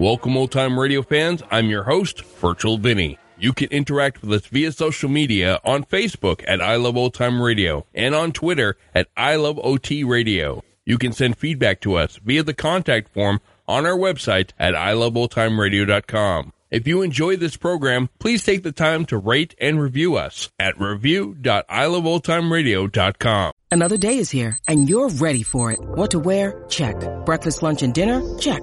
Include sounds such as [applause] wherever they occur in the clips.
Welcome, old time radio fans. I'm your host, Virtual Vinny. You can interact with us via social media on Facebook at I Love Old Time Radio and on Twitter at I Love OT Radio. You can send feedback to us via the contact form on our website at iloveoldtimeradio.com. If you enjoy this program, please take the time to rate and review us at review.iloveoldtimeradio.com. Another day is here, and you're ready for it. What to wear? Check. Breakfast, lunch, and dinner? Check.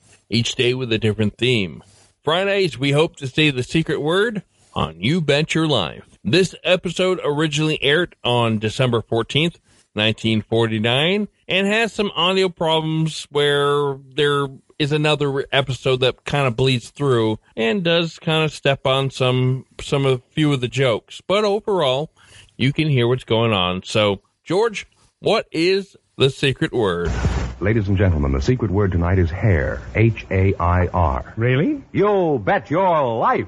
each day with a different theme. Fridays, we hope to say the secret word on You Bet Your Life. This episode originally aired on December 14th, 1949, and has some audio problems where there is another episode that kind of bleeds through and does kind of step on some some of few of the jokes. But overall, you can hear what's going on. So, George, what is the secret word? Ladies and gentlemen, the secret word tonight is hair. H A I R. Really? You bet your life.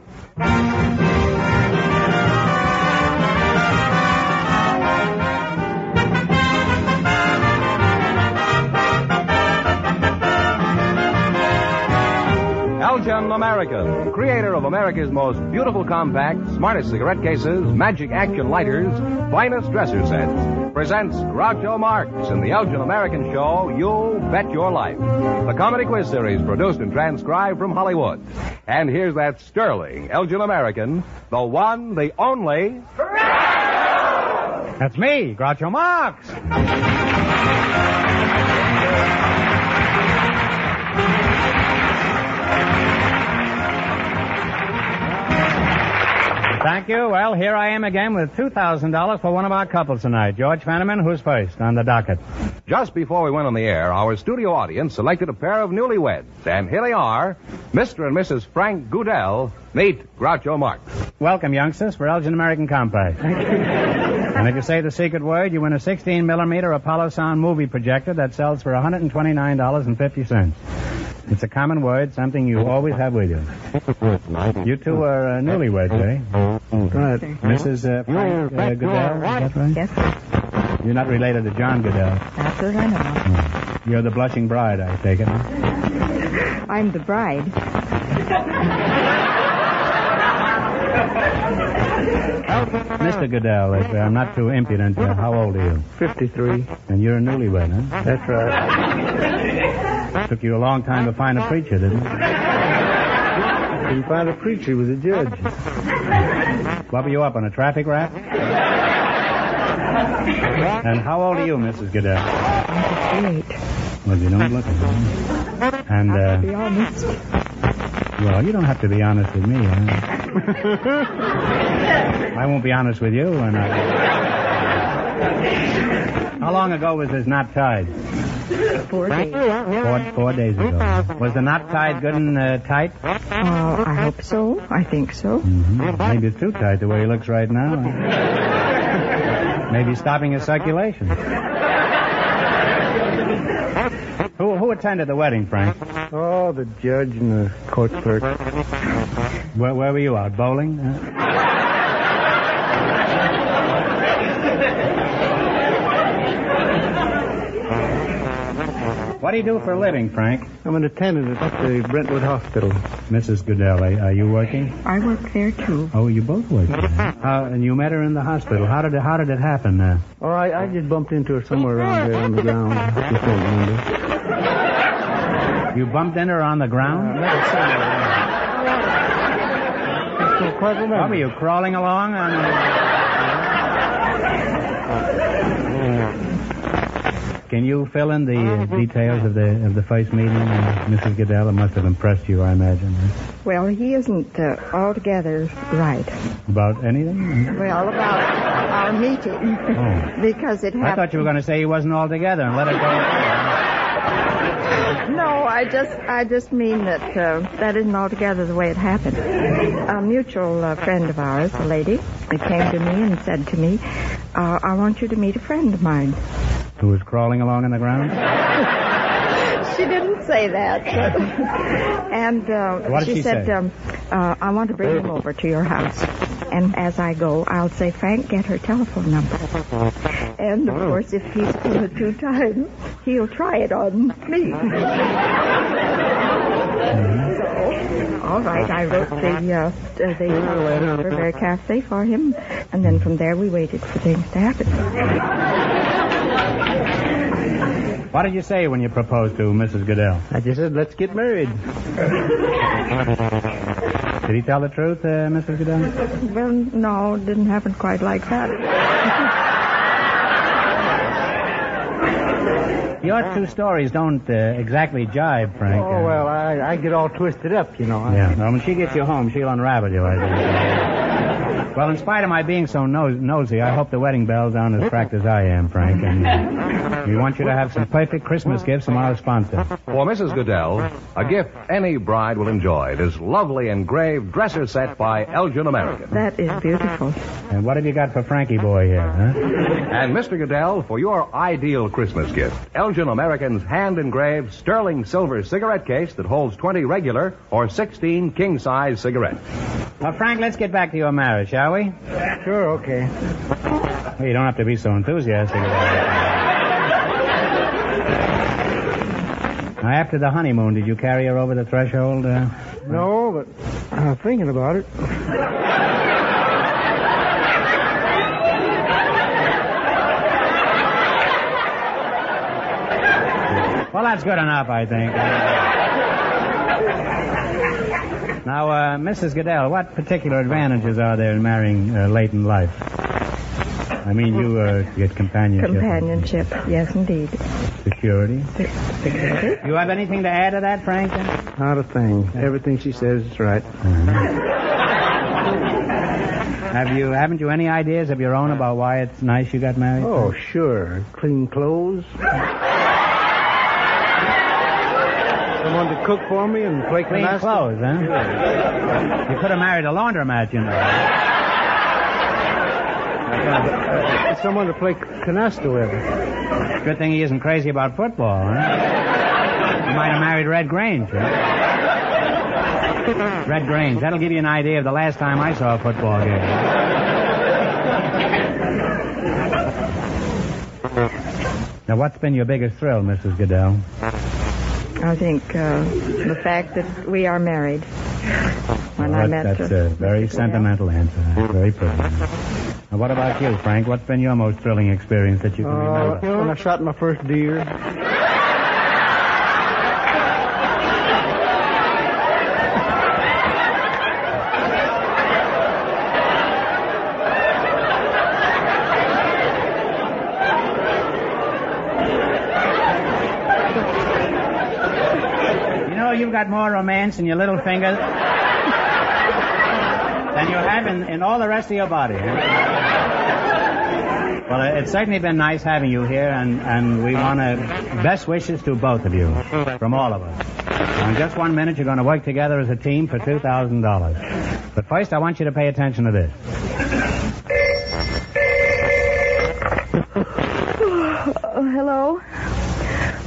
Elgin American, creator of America's most beautiful compact, smartest cigarette cases, magic action lighters, finest dresser sets, presents Groucho Marx in the Elgin American show, You Bet Your Life. The comedy quiz series produced and transcribed from Hollywood. And here's that sterling Elgin American, the one, the only. That's me, Groucho Marx. Thank you. Well, here I am again with $2,000 for one of our couples tonight. George Fenneman, who's first on the docket? Just before we went on the air, our studio audience selected a pair of newlyweds. And here they are, Mr. and Mrs. Frank Goodell. Meet Groucho Marx. Welcome, youngsters, for Elgin American Compact. [laughs] and if you say the secret word, you win a 16 millimeter Apollo Sound movie projector that sells for $129.50. It's a common word, something you always have with you. [laughs] You two are uh, newlyweds, eh? Right. Mrs. Uh, Frank uh, Goodell, is that right? Yes, sir. You're not related to John Goodell. That's what I know. You're the blushing bride, I take it. I'm the bride. [laughs] Mr. Goodell, if I'm not too impudent, uh, how old are you? 53. And you're a newlywed, huh? That's right. Took you a long time to find a preacher, didn't it? Couldn't find a preacher. He was a judge. What were you up on, a traffic rap? And how old are you, Mrs. Goodell? I'm 58. Well, you don't look it. huh? And, To be uh, honest. well, you don't have to be honest with me, huh? I won't be honest with you, and I... How long ago was this knot tied? Four days. Four, four days ago. Was the knot tied good and uh, tight? Oh, I hope so. I think so. hmm Maybe it's too tight the way he looks right now. Maybe stopping his circulation. Who, who attended the wedding, Frank? Oh, the judge and the court clerk. Where, where were you out bowling? Uh, do you do for a living, Frank? I'm an attendant at the Brentwood Hospital. Mrs. Goodell, are are you working? I work there too. Oh, you both working? How, and you met her in the hospital. How did it, how did it happen? Uh, Oh, I, I just bumped into her somewhere around there on the ground. Just don't remember. you bumped into her on the ground? I met her quite remember. What were you crawling along on? Can you fill in the uh, details of the of the first meeting, uh, Mrs. Goodell? It must have impressed you, I imagine. Well, he isn't uh, altogether right. About anything? Well, about our meeting. Oh. [laughs] Because it happened. I thought you were going to say he wasn't altogether and let it go. No, I just, I just mean that uh, that isn't altogether the way it happened. A mutual uh, friend of ours, a lady, came to me and said to me, uh, "I want you to meet a friend of mine." Who was crawling along on the ground? [laughs] She didn't say that. [laughs] and uh, What did she said, say? Um, uh, I want to bring him over to your house. And as I go, I'll say, Frank, get her telephone number. And, of course, if he's put it two times, he'll try it on me. [laughs] so, all right, I wrote the, uh, the telephone number very carefully for him. And then from there, we waited for things to happen. What did you say when you proposed to Mrs. Goodell? I just said, let's get married. [laughs] Did he tell the truth, uh, Mrs. Goodell? Well, no, it didn't happen quite like that. [laughs] Your two stories don't uh, exactly jive, Frank. Oh, well, I, I get all twisted up, you know. Yeah. Well, when she gets you home, she'll unravel you, I think. Well, in spite of my being so nos- nosy, I hope the wedding bells aren't as cracked as I am, Frank. And [laughs] we want you to have some perfect Christmas gifts from our sponsor. For Mrs. Goodell, a gift any bride will enjoy. This lovely engraved dresser set by Elgin American. That is beautiful. And what have you got for Frankie boy here, huh? And Mr. Goodell, for your ideal Christmas gift, Elgin American's hand engraved sterling silver cigarette case that holds 20 regular or 16 king size cigarettes. Well, Frank, let's get back to your marriage, shall we? Sure, okay. Well, you don't have to be so enthusiastic about it. Now, after the honeymoon, did you carry her over the threshold? Uh, No, but I'm thinking about it. Well, that's good enough, I think. Now, uh, Mrs. Goodell, what particular advantages are there in marrying uh, late in life? I mean, you uh, get companionship. Companionship, yes, indeed. Security. Security. You have anything to add to that, Frank? Not a thing. Everything she says is right. Have you, haven't you any ideas of your own about why it's nice you got married? Oh, sure. Clean clothes. Someone to cook for me and play Clean canasta. clothes, huh? You could have married a laundromat, you know. Someone to play canasta with. Good thing he isn't crazy about football, huh? You might have married Red Grange, huh? Red Grange. That'll give you an idea of the last time I saw a football game. Now, what's been your biggest thrill, Mrs. Goodell? I think uh, the fact that we are married. When Well, I met that's uh, a very Mr. Goodell. sentimental answer. Very pretty. Now, what about you, Frank? What's been your most thrilling experience that you can Uh, remember? when I shot my first deer. You know, you've got more romance in your little finger than you have in, in all the rest of your body. Well, uh, it's certainly been nice having you here, and, and we want to best wishes to both of you from all of us. In just one minute, you're going to work together as a team for $2,000. But first, I want you to pay attention to this. [sighs] Oh, hello?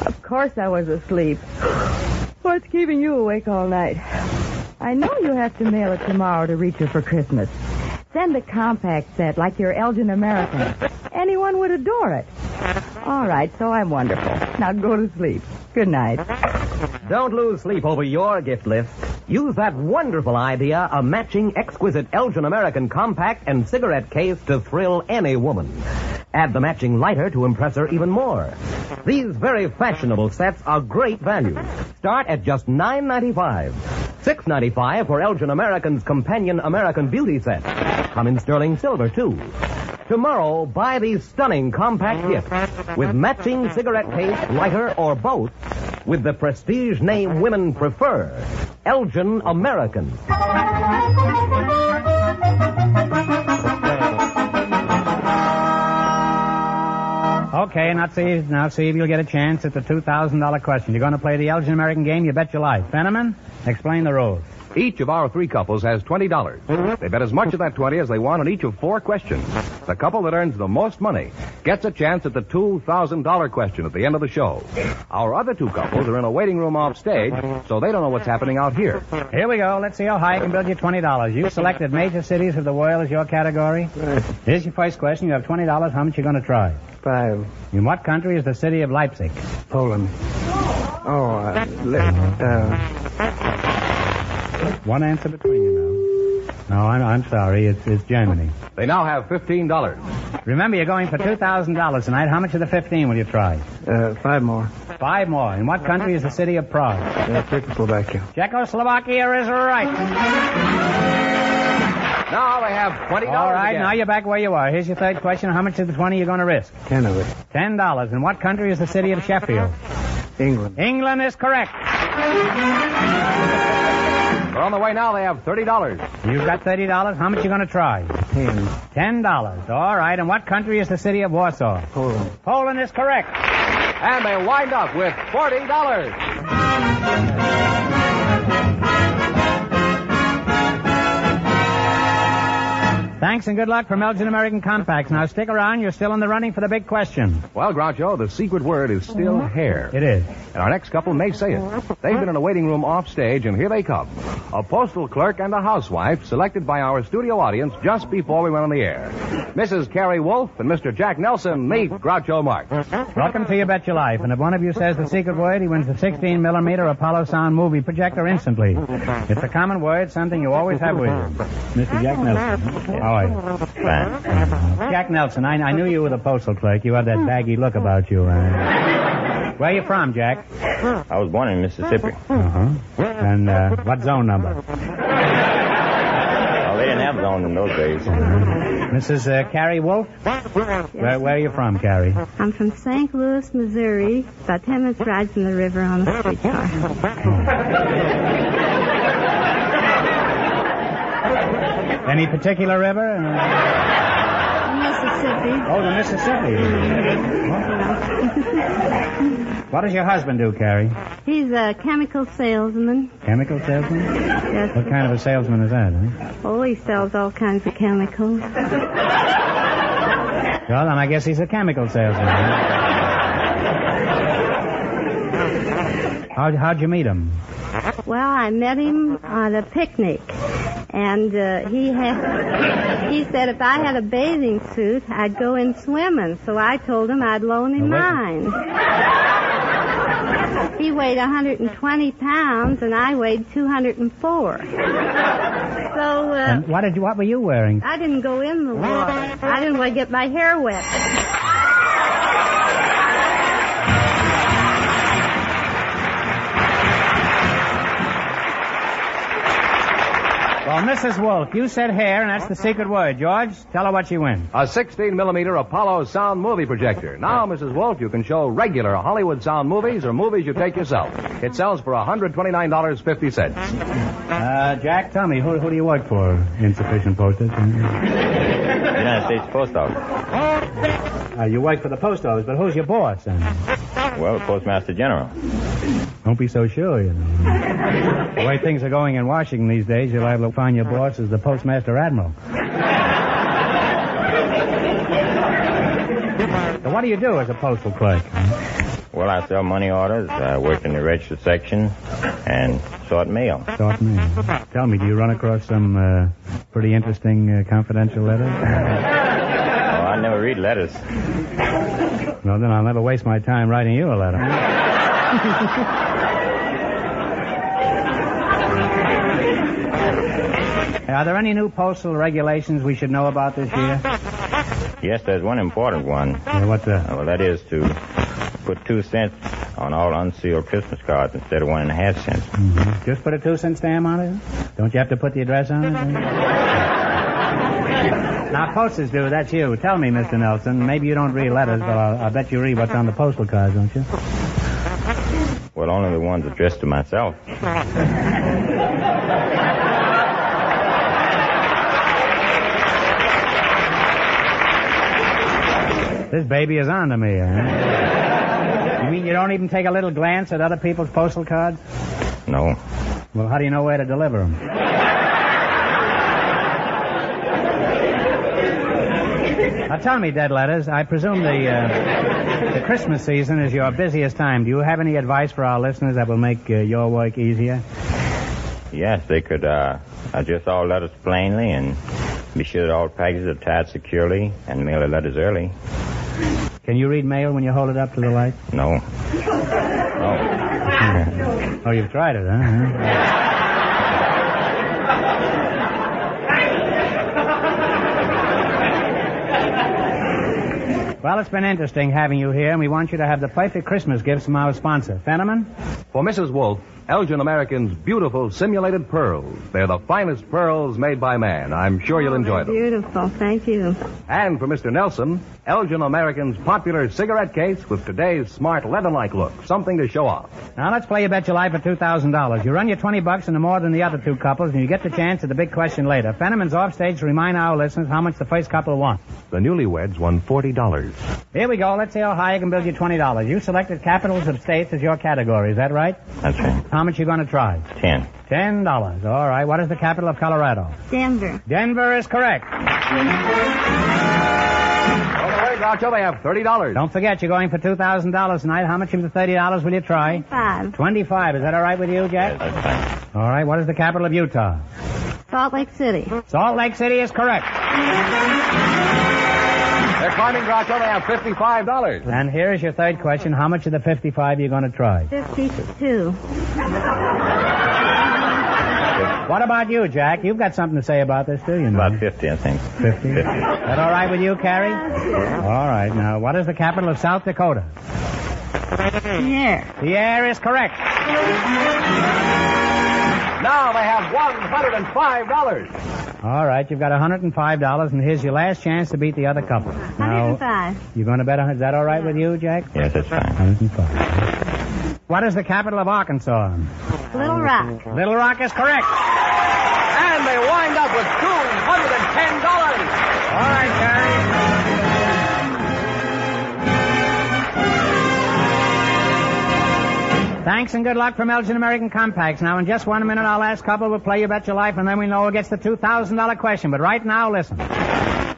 Of course I was asleep. What's keeping you awake all night? I know you have to mail it tomorrow to reach her for Christmas. Send a compact set like your Elgin American. Anyone would adore it. All right, so I'm wonderful. Now go to sleep. Good night. Don't lose sleep over your gift list. Use that wonderful idea, a matching exquisite Elgin American compact and cigarette case to thrill any woman. Add the matching lighter to impress her even more. These very fashionable sets are great value. Start at just $9.95. Six ninety-five for Elgin American's companion American Beauty set. Come in sterling silver, too. Tomorrow, buy these stunning compact gifts with matching cigarette case, lighter, or both with the prestige name women prefer. Elgin American. Okay, now see, now see if you'll get a chance at the $2,000 question. You're going to play the Elgin American game, you bet your life. Fenneman, explain the rules. Each of our three couples has $20. They bet as much of that 20 as they want on each of four questions. The couple that earns the most money gets a chance at the $2,000 question at the end of the show. Our other two couples are in a waiting room off stage, so they don't know what's happening out here. Here we go. Let's see how high I can build you $20. You selected major cities of the world as your category. Here's your first question. You have $20. How much are you going to try? Five. In what country is the city of Leipzig? Poland. Oh, uh, let, uh, One answer between you now. No, I'm, I'm sorry. It's, it's Germany. They now have $15. Remember, you're going for $2,000 tonight. How much of the 15 will you try? uh, five more. Five more. In what country is the city of Prague? Uh, Czechoslovakia. Czechoslovakia is right. Now they have $20 All right, again. now you're back where you are. Here's your third question. How much of the 20 are you going to risk? Ten of it. Ten dollars. In what country is the city of Sheffield? England. England is correct. They're on the way now. They have $30. You've got thirty dollars. How much you going to try? Ten. Ten dollars. All right. In what country is the city of Warsaw? Poland. Poland is correct. And they wind up with $40. Thanks and good luck from Elgin American Compacts. Now stick around. You're still in the running for the big question. Well, Groucho, the secret word is still mm-hmm. hair. It is. And our next couple may say it. They've been in a waiting room off stage, and here they come. A postal clerk and a housewife selected by our studio audience just before we went on the air. Mrs. Carrie Wolf and Mr. Jack Nelson meet Groucho Marx. Welcome to You Bet Your Life. And if one of you says the secret word, he wins the 16 millimeter Apollo Sound movie projector instantly. It's a common word, something you always have with you. Mr. Jack Nelson. How are you? Fine. Jack Nelson, I, I knew you were the postal clerk. You had that baggy look about you. Uh, where are you from, Jack? I was born in Mississippi. Uh-huh. And uh, what zone number? Well, they didn't have zone in those days. Mrs. Uh, Carrie Wolf? Where, where are you from, Carrie? I'm from St. Louis, Missouri, about 10 minutes ride from the river on a streetcar. Any particular river? Uh, Mississippi. oh, the Mississippi. what does your husband do, Carrie? He's a chemical salesman. Chemical salesman? Yes. What kind of a salesman is that, huh? Oh, he sells all kinds of chemicals. Well, then I guess he's a chemical salesman. huh? How, how'd you meet him? Well, I met him at a picnic, and uh, he had. He said if I had a bathing suit, I'd go in swimming. So I told him I'd loan him mine. He weighed 120 pounds, and I weighed 204. So uh, And what did you, what were you wearing? I didn't go in the water. I didn't want to get my hair wet. Well, Mrs. Wolf, you said hair, and that's the secret word. George, tell her what she wins. A 16 millimeter Apollo sound movie projector. Now, Mrs. Wolf, you can show regular Hollywood sound movies or movies you take yourself. It sells for $129.50. Uh, Jack, tell me, who, who do you work for? Insufficient postage. United States Post Office. Uh, you work for the post office, but who's your boss? Then? Well, Postmaster General. Don't be so sure, you know. The way things are going in Washington these days, you're liable to find your boss as the postmaster admiral. so what do you do as a postal clerk? Well, I sell money orders. I work in the register section and sort mail. Sort me. Tell me, do you run across some uh, pretty interesting uh, confidential letters? [laughs] Read letters. Well, then I'll never waste my time writing you a letter. Are there any new postal regulations we should know about this year? Yes, there's one important one. Yeah, what's that? Uh, well, that is to put two cents on all unsealed Christmas cards instead of one and a half cents. Mm-hmm. Just put a two cent stamp on it? Don't you have to put the address on it? Now, posters do. That's you. Tell me, Mr. Nelson. Maybe you don't read letters, but I'll, I'll bet you read what's on the postal cards, don't you? Well, only the ones addressed to myself. [laughs] This baby is on to me, huh? You mean you don't even take a little glance at other people's postal cards? No. Well, how do you know where to deliver them? Now tell me, Dead Letters, I presume the, uh, the Christmas season is your busiest time. Do you have any advice for our listeners that will make uh, your work easier? Yes, they could uh, address all letters plainly and be sure that all packages are tied securely and mail the letters early. Can you read mail when you hold it up to the light? No. [laughs] No. oh, you've tried it, huh? Well, it's been interesting having you here, and we want you to have the perfect Christmas gifts from our sponsor, Fenneman. For Mrs. Wolf, Elgin American's beautiful simulated pearls. They're the finest pearls made by man. I'm sure you'll oh, enjoy them. Beautiful. Thank you. And for Mr. Nelson, Elgin American's popular cigarette case with today's smart leather-like look. Something to show off. Now let's play You Bet Your Life for $2,000. You run your 20 bucks into more than the other two couples, and you get the chance at the big question later. Fenneman's offstage to remind our listeners how much the first couple won. The newlyweds won $40. Here we go. Let's see how high you can build your $20. You selected capitals of states as your category. Is that right? That's right. How much you going to try? Ten. Ten dollars. All right. What is the capital of Colorado? Denver. Denver is correct. On the Groucho, they have $30. Don't forget, you're going for two thousand dollars tonight. How much of the thirty dollars will you try? Five. Twenty-five. Is that all right with you, Jack? That's fine. All right. What is the capital of Utah? Salt Lake City. Salt Lake City is correct. They're climbing, Groucho. They have $55. And here is your third question. How much of the fifty-five you're you going to try? Fifty-two. What about you, Jack? You've got something to say about this, too, you know? About 50, I think. Fifty. Is that all right with you, Carrie? All right. Now, what is the capital of South Dakota? Pierre. Pierre is correct. Now they have $105. All right, you've got $105, and here's your last chance to beat the other couple. Now, 105. you're going to bet, a, is that all right with you, Jack? Yes, that's fine. 105. What is the capital of Arkansas? Little Rock. Little Rock is correct. And they wind up with $210. Thanks and good luck from Elgin American Compacts. Now, in just one minute, our last couple will play You Bet Your Life, and then we know who gets the $2,000 question. But right now, listen.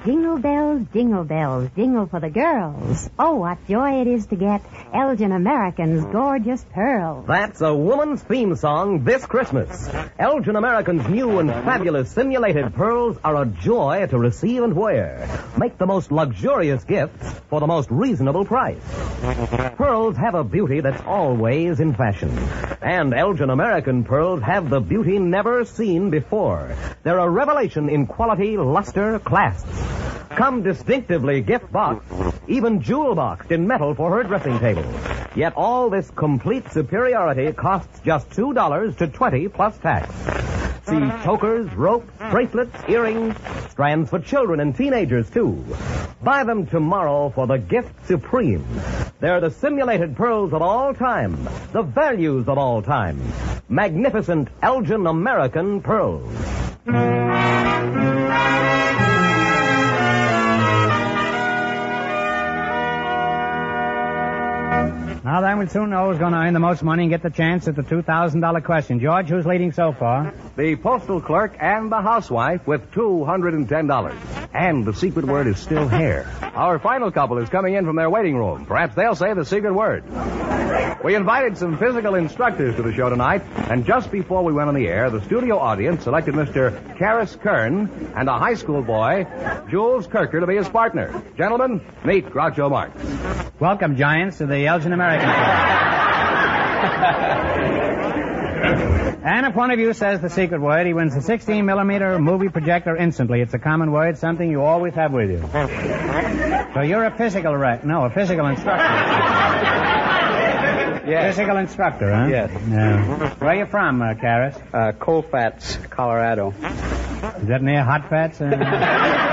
Jingle bells, jingle bells, jingle for the girls. Oh, what joy it is to get Elgin American's gorgeous pearls. That's a woman's theme song this Christmas. Elgin American's new and fabulous simulated pearls are a joy to receive and wear. Make the most luxurious gifts for the most reasonable price. Pearls have a beauty that's always in fashion. And Elgin American pearls have the beauty never seen before. They're a revelation in quality, luster, class. Come distinctively gift boxed, even jewel boxed in metal for her dressing table. Yet all this complete superiority costs just two dollars to twenty plus tax. See chokers, ropes, bracelets, earrings, strands for children and teenagers too. Buy them tomorrow for the gift supreme. They're the simulated pearls of all time, the values of all time. Magnificent Elgin American pearls. Now then, we'll soon know who's going to earn the most money and get the chance at the $2,000 question. George, who's leading so far? The postal clerk and the housewife with $210. And the secret word is still hair. Our final couple is coming in from their waiting room. Perhaps they'll say the secret word. We invited some physical instructors to the show tonight, and just before we went on the air, the studio audience selected Mr. Karis Kern and a high school boy, Jules Kirker, to be his partner. Gentlemen, meet Groucho Marx. Welcome, Giants, to the Elgin American. [laughs] and if one of you says the secret word, he wins a 16 millimeter movie projector instantly. It's a common word, something you always have with you. So you're a physical rec. No, a physical instructor. [laughs] Yes. Physical instructor, huh? Yes. Yeah. Where are you from, uh, Karras? Uh, Colfax, Colorado. Is that near Hot Fats? Uh... [laughs]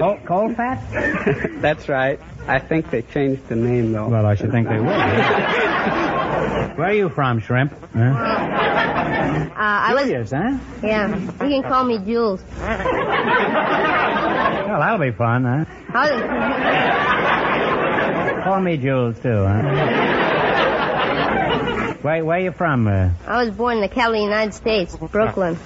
Cold, cold Fat? [laughs] That's right. I think they changed the name, though. Well, I should think they would. [laughs] Where are you from, Shrimp? Huh? Uh, I was. Julius, huh? Yeah, you can call me Jules. Well, that'll be fun, huh? How, Call me Jules, too, huh? Where, where are you from? Uh... I was born in the capital of the United States, Brooklyn.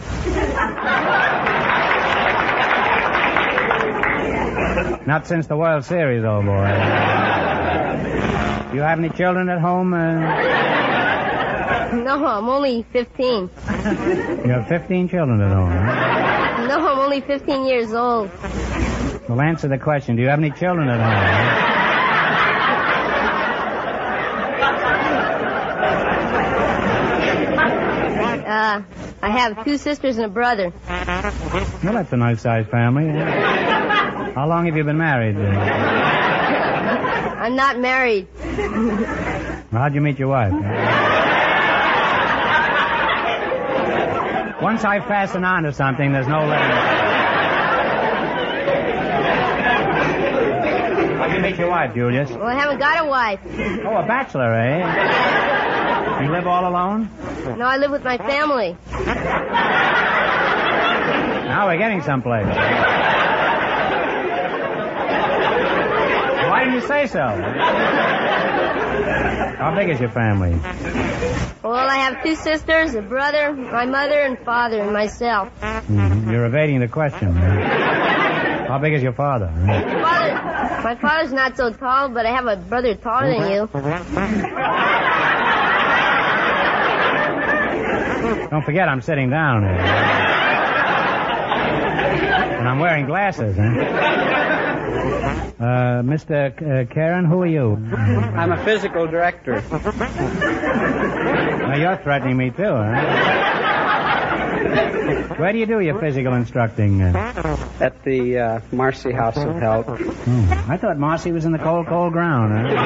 Not since the World Series, old boy. Do you have any children at home? Uh... No, I'm only 15. You have 15 children at home, huh? No, I'm only 15 years old. Well, answer the question. Do you have any children at home? huh? Uh, I have two sisters and a brother. Well, that's a nice sized family. How long have you been married? I'm not married. how'd you meet your wife? Once I fasten on to something, there's no letting How'd you meet your wife, Julius? Well, I haven't got a wife. Oh, a bachelor, eh? You live all alone? No, I live with my family. Now we're getting someplace. Didn't you say so? How big is your family? Well, I have two sisters, a brother, my mother and father, and myself. Mhm. You're evading the question. How big is your father? Father, my father's not so tall, but I have a brother taller than you. Don't forget I'm sitting down here. And I'm wearing glasses, huh? Uh, Mr. K- uh, Karen, who are you? I'm a physical director. Now you're threatening me too, huh? Where do you do your physical instructing? At the uh, Marcy House of Help. Oh, I thought Marcy was in the cold, cold ground, huh?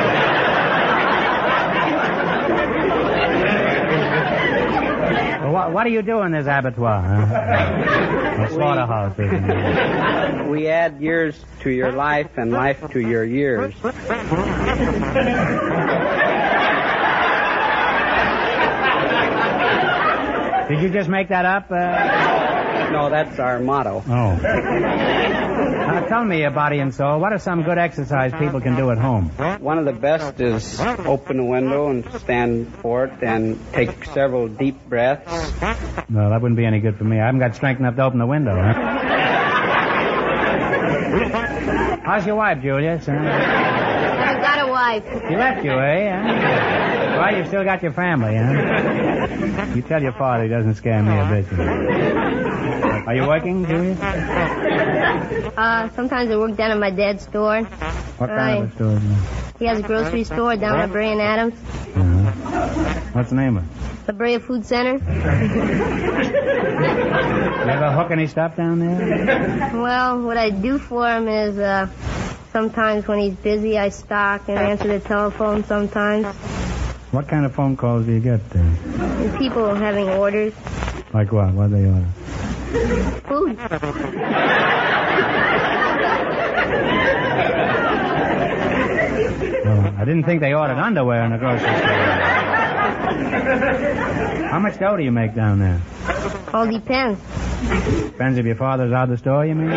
Well, what, do you do in this abattoir? Huh? [laughs] Slaughterhouse, isn't it? We add years to your life and life to your years. Did you just make that up? Uh... No, that's our motto. Oh. Now tell me, uh, body and soul, what are some good exercise people can do at home? One of the best is open the window and stand for it and take several deep breaths. No, that wouldn't be any good for me. I haven't got strength enough to open the window. Huh? How's your wife, Julius? Huh? I haven't got a wife. She left you, eh? Well, you've still got your family, huh? You tell your father he doesn't scare me a bit. Are you working, Julius? Uh, sometimes I work down at my dad's store. What kind of a store? He has a grocery store down at Bray and Adams. Uh-huh. What's the name of it? The Brea Food Center. You ever hook any stuff down there? Well, what I do for him is, uh, sometimes when he's busy, I stock and answer the telephone sometimes. What kind of phone calls do you get? And people having orders. like what? What do they order? Food. Well, I didn't think they ordered underwear in the grocery store. How much dough do you make down there? All depends. Depends if your father's out of the store, you mean?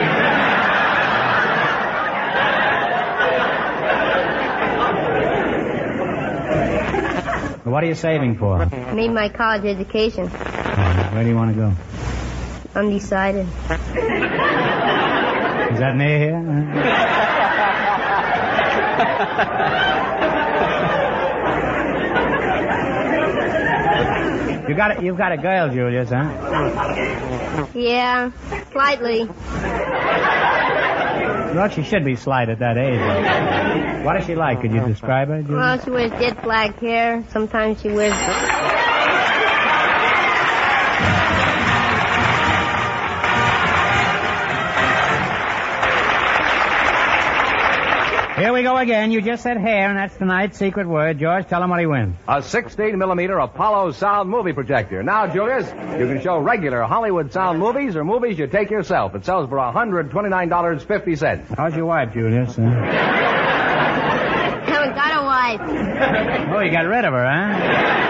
What are you saving for? Need my college education. Where do you want to go? Undecided. Is that near here? You got a, you've got a girl, Julius, huh? Yeah, slightly. Well, she should be slight at that age. What is she like? Could you describe her, Julius? Well, she wears jet black hair. Sometimes she wears. Go go again. You just said hair, and that's tonight's secret word. George, tell him what he wins. A 16 millimeter Apollo sound movie projector. Now, Julius, you can show regular Hollywood sound movies or movies you take yourself. It sells for $129.50. How's your wife, Julius? huh? Haven't got a wife. oh, you got rid of her, huh?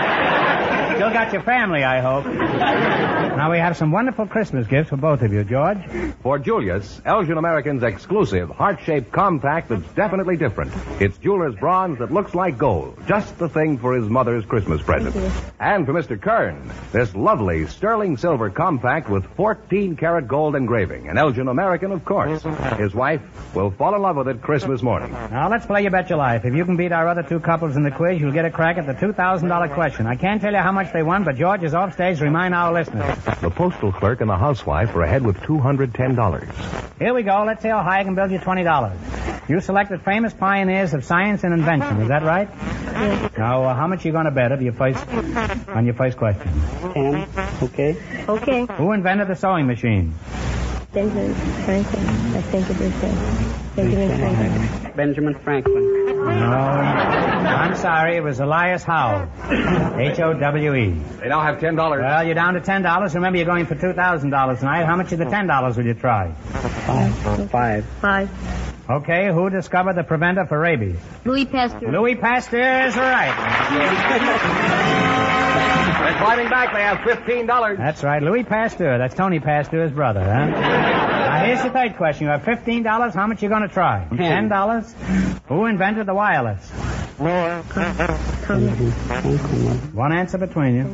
Still got your family, I hope. Now we have some wonderful Christmas gifts for both of you, George. For Julius, Elgin American's exclusive heart-shaped compact that's definitely different. It's jeweler's bronze that looks like gold. Just the thing for his mother's Christmas present. And for Mr. Kern, this lovely sterling silver compact with 14 karat gold engraving. An Elgin American, of course. His wife will fall in love with it Christmas morning. Now let's play You Bet Your Life. If you can beat our other two couples in the quiz, you'll get a crack at the $2,000 question. I can't tell you how much they won, but George is off stage to remind our listeners. The postal clerk and the housewife are ahead with $210. Here we go. Let's see how high I can build you $20. You selected famous pioneers of science and invention. Is that right? Yes. Now, uh, how much are you going to bet of your first, on your first question? Ten. Okay. Okay. Who invented the sewing machine? Benjamin Franklin. I think it is that. Benjamin Franklin. Benjamin Franklin. No. [laughs] I'm sorry. It was Elias Howe. H-O-W-E. They now have $10. Well, you're down to $10. Remember, you're going for $2,000 tonight. How much of the $10 will you try? Five. Five. Five. Okay, who discovered the preventer for rabies? Louis Pasteur. Louis Pasteur is right. They're climbing back. They have $15. That's right, Louis Pasteur. That's Tony Pastor's brother, huh? now, here's the third question. You have $15. How much you going to try? Hmm. $10? Who invented the wireless? One answer between you.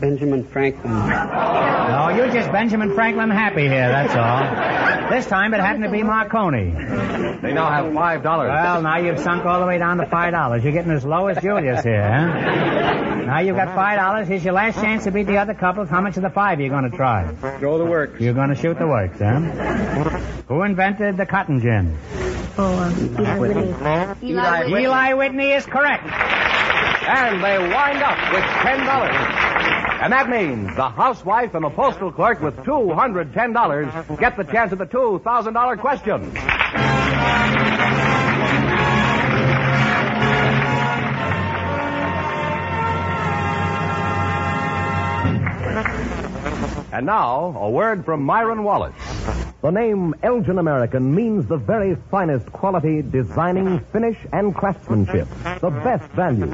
Benjamin Franklin. No, you're just Benjamin Franklin happy here, that's all. This time it happened to be Marconi. They now have $5. Well, now you've sunk all the way down to $5. You're getting as low as Julius here, huh? Now you've got $5. Here's your last chance to beat the other couples. How much of the five are you going to try? Throw the works. You're going to shoot the works, huh? Who invented the cotton gin? Oh, um, Eli Whitney. Eli Whitney. Eli Whitney is correct. And they wind up with $10. And that means the housewife and the postal clerk with $210 get the chance at the $2,000 question. And now, a word from Myron Wallace. The name Elgin American means the very finest quality, designing, finish, and craftsmanship. The best value.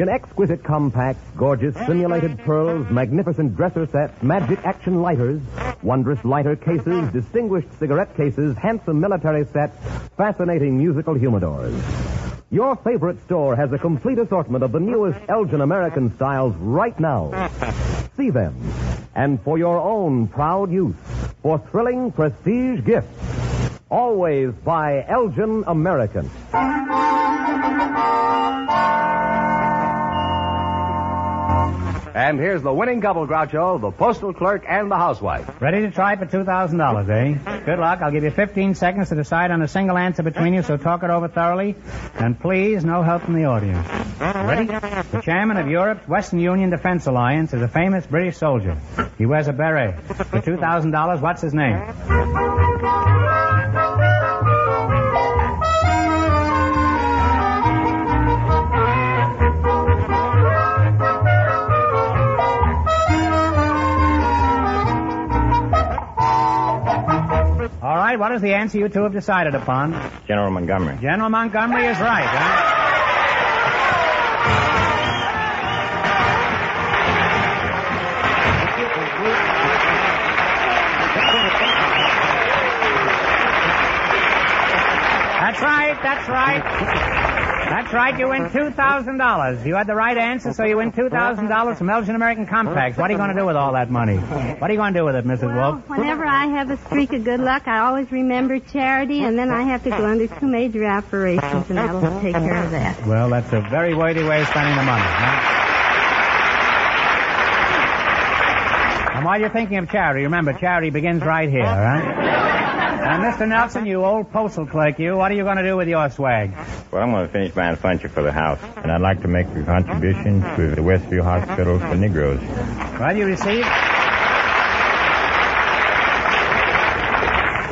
In exquisite compacts, gorgeous simulated pearls, magnificent dresser sets, magic action lighters, wondrous lighter cases, distinguished cigarette cases, handsome military sets, fascinating musical humidors. Your favorite store has a complete assortment of the newest Elgin American styles right now. [laughs] See them. And for your own proud use, for thrilling prestige gifts, always buy Elgin American. And here's the winning couple, Groucho, the postal clerk and the housewife. Ready to try for $2,000, eh? Good luck. I'll give you 15 seconds to decide on a single answer between you, so talk it over thoroughly. And please, no help from the audience. Ready? The chairman of Europe's Western Union Defense Alliance is a famous British soldier. He wears a beret. For $2,000, what's his name? Right, what is the answer you two have decided upon? General Montgomery. General Montgomery is right, huh? That's right, that's right. That's right, you win $2,000. You had the right answer, so you win $2,000 from Elgin American Compacts. What are you going to do with all that money? What are you going to do with it, Mrs. Wolf? Whenever I have a streak of good luck, I always remember charity, and then I have to go under two major operations, and that'll take care of that. Well, that's a very worthy way of spending the money. Huh? And while you're thinking of charity, remember, charity begins right here, right? And Mr. Nelson, you old postal clerk, you, what are you going to do with your swag? Well, I'm going to finish buying furniture for the house, and I'd like to make a contribution to the Westview Hospital for Negroes. Well, you receive.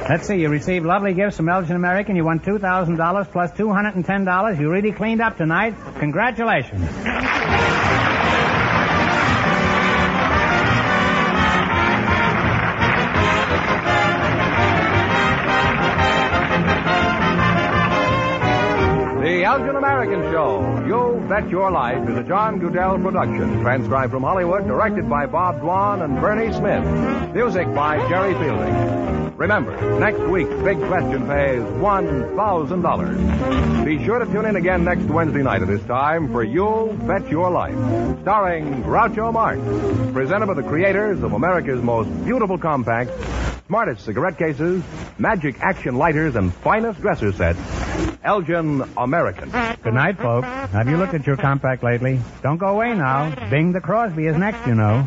Let's see, you received lovely gifts from Elgin American. You won $2,000 plus $210. You really cleaned up tonight. Congratulations. The Elgin American Show. You Bet Your Life is a John Guedel production, transcribed from Hollywood, directed by Bob Dwan and Bernie Smith. Music by Jerry Fielding. Remember, next week's big question pays $1,000. Be sure to tune in again next Wednesday night at this time for You'll Bet Your Life, starring Groucho Marx, presented by the creators of America's most beautiful compact, smartest cigarette cases, magic action lighters, and finest dresser sets, Elgin American. Good night, folks. Have you looked at your compact lately? Don't go away now. Bing the Crosby is next, you know.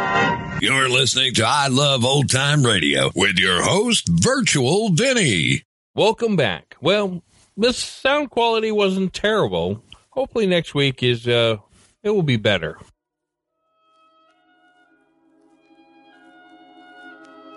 You're listening to I Love Old Time Radio with your host, Virtual Vinny. Welcome back. Well, this sound quality wasn't terrible. Hopefully next week is uh it will be better.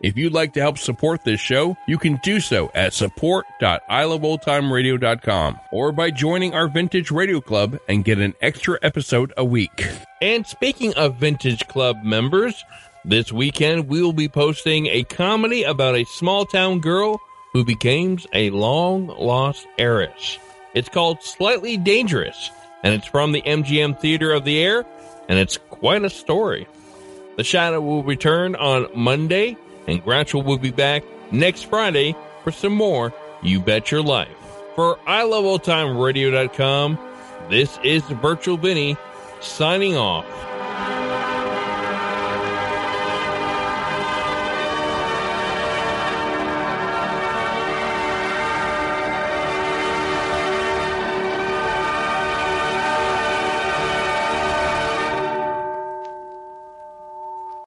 If you'd like to help support this show, you can do so at support.iloveoldtimeradio.com or by joining our Vintage Radio Club and get an extra episode a week. And speaking of Vintage Club members, this weekend we will be posting a comedy about a small town girl who becomes a long lost heiress. It's called Slightly Dangerous, and it's from the MGM Theater of the Air, and it's quite a story. The Shadow will return on Monday, and Groucho will be back next Friday for some more You Bet Your Life. For iLoveOldTimeRadio.com, this is Virtual Vinny signing off.